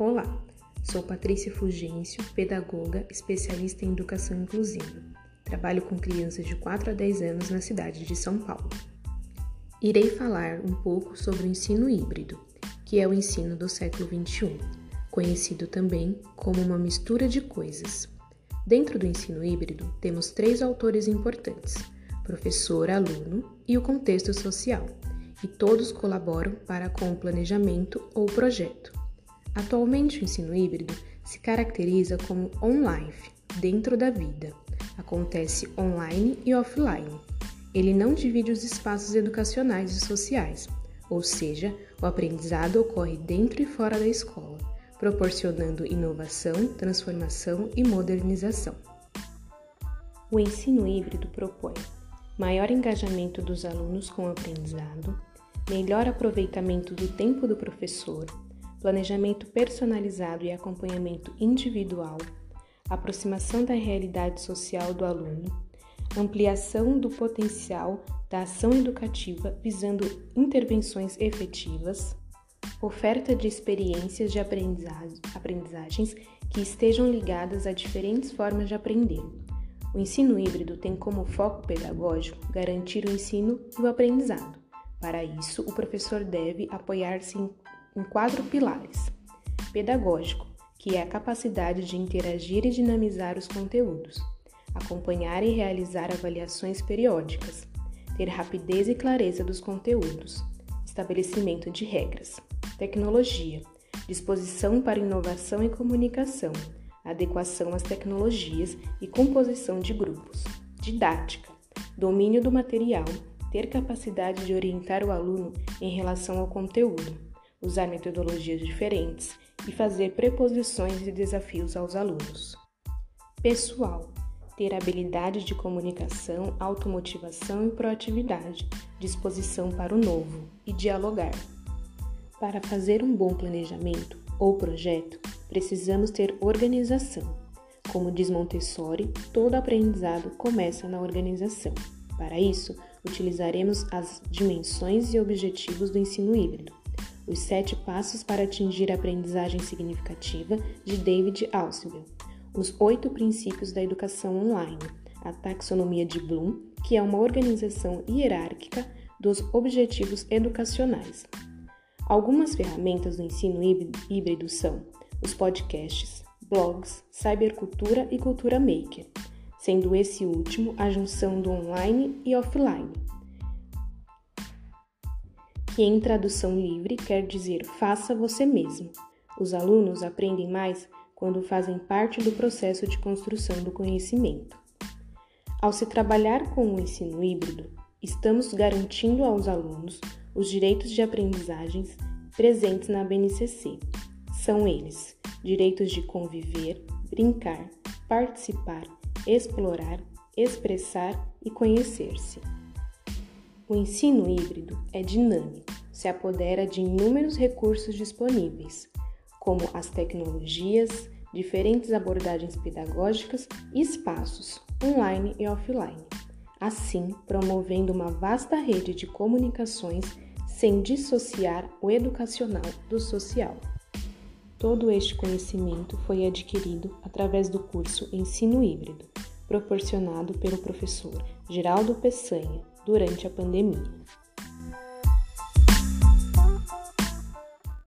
Olá, sou Patrícia Fulgêncio, pedagoga, especialista em educação inclusiva. Trabalho com crianças de 4 a 10 anos na cidade de São Paulo. Irei falar um pouco sobre o ensino híbrido, que é o ensino do século XXI, conhecido também como uma mistura de coisas. Dentro do ensino híbrido, temos três autores importantes: professor, aluno e o contexto social, e todos colaboram para com o planejamento ou projeto. Atualmente, o ensino híbrido se caracteriza como on-life, dentro da vida. Acontece online e offline. Ele não divide os espaços educacionais e sociais, ou seja, o aprendizado ocorre dentro e fora da escola, proporcionando inovação, transformação e modernização. O ensino híbrido propõe maior engajamento dos alunos com o aprendizado, melhor aproveitamento do tempo do professor, planejamento personalizado e acompanhamento individual, aproximação da realidade social do aluno, ampliação do potencial da ação educativa visando intervenções efetivas, oferta de experiências de aprendizagens que estejam ligadas a diferentes formas de aprender. O ensino híbrido tem como foco pedagógico garantir o ensino e o aprendizado. Para isso, o professor deve apoiar-se em em quatro pilares: pedagógico, que é a capacidade de interagir e dinamizar os conteúdos, acompanhar e realizar avaliações periódicas, ter rapidez e clareza dos conteúdos, estabelecimento de regras, tecnologia, disposição para inovação e comunicação, adequação às tecnologias e composição de grupos, didática, domínio do material, ter capacidade de orientar o aluno em relação ao conteúdo usar metodologias diferentes e fazer preposições e desafios aos alunos. Pessoal, ter habilidade de comunicação, automotivação e proatividade, disposição para o novo e dialogar. Para fazer um bom planejamento ou projeto, precisamos ter organização. Como diz Montessori, todo aprendizado começa na organização. Para isso, utilizaremos as dimensões e objetivos do ensino híbrido os Sete Passos para Atingir a Aprendizagem Significativa, de David Ausubel. Os Oito Princípios da Educação Online, a Taxonomia de Bloom, que é uma organização hierárquica dos objetivos educacionais. Algumas ferramentas do ensino híbrido são os podcasts, blogs, cybercultura e cultura maker, sendo esse último a junção do online e offline que em tradução livre quer dizer faça você mesmo. Os alunos aprendem mais quando fazem parte do processo de construção do conhecimento. Ao se trabalhar com o ensino híbrido, estamos garantindo aos alunos os direitos de aprendizagens presentes na BNCC. São eles: direitos de conviver, brincar, participar, explorar, expressar e conhecer-se. O ensino híbrido é dinâmico, se apodera de inúmeros recursos disponíveis, como as tecnologias, diferentes abordagens pedagógicas e espaços, online e offline, assim promovendo uma vasta rede de comunicações sem dissociar o educacional do social. Todo este conhecimento foi adquirido através do curso Ensino Híbrido, proporcionado pelo professor Geraldo Peçanha durante a pandemia.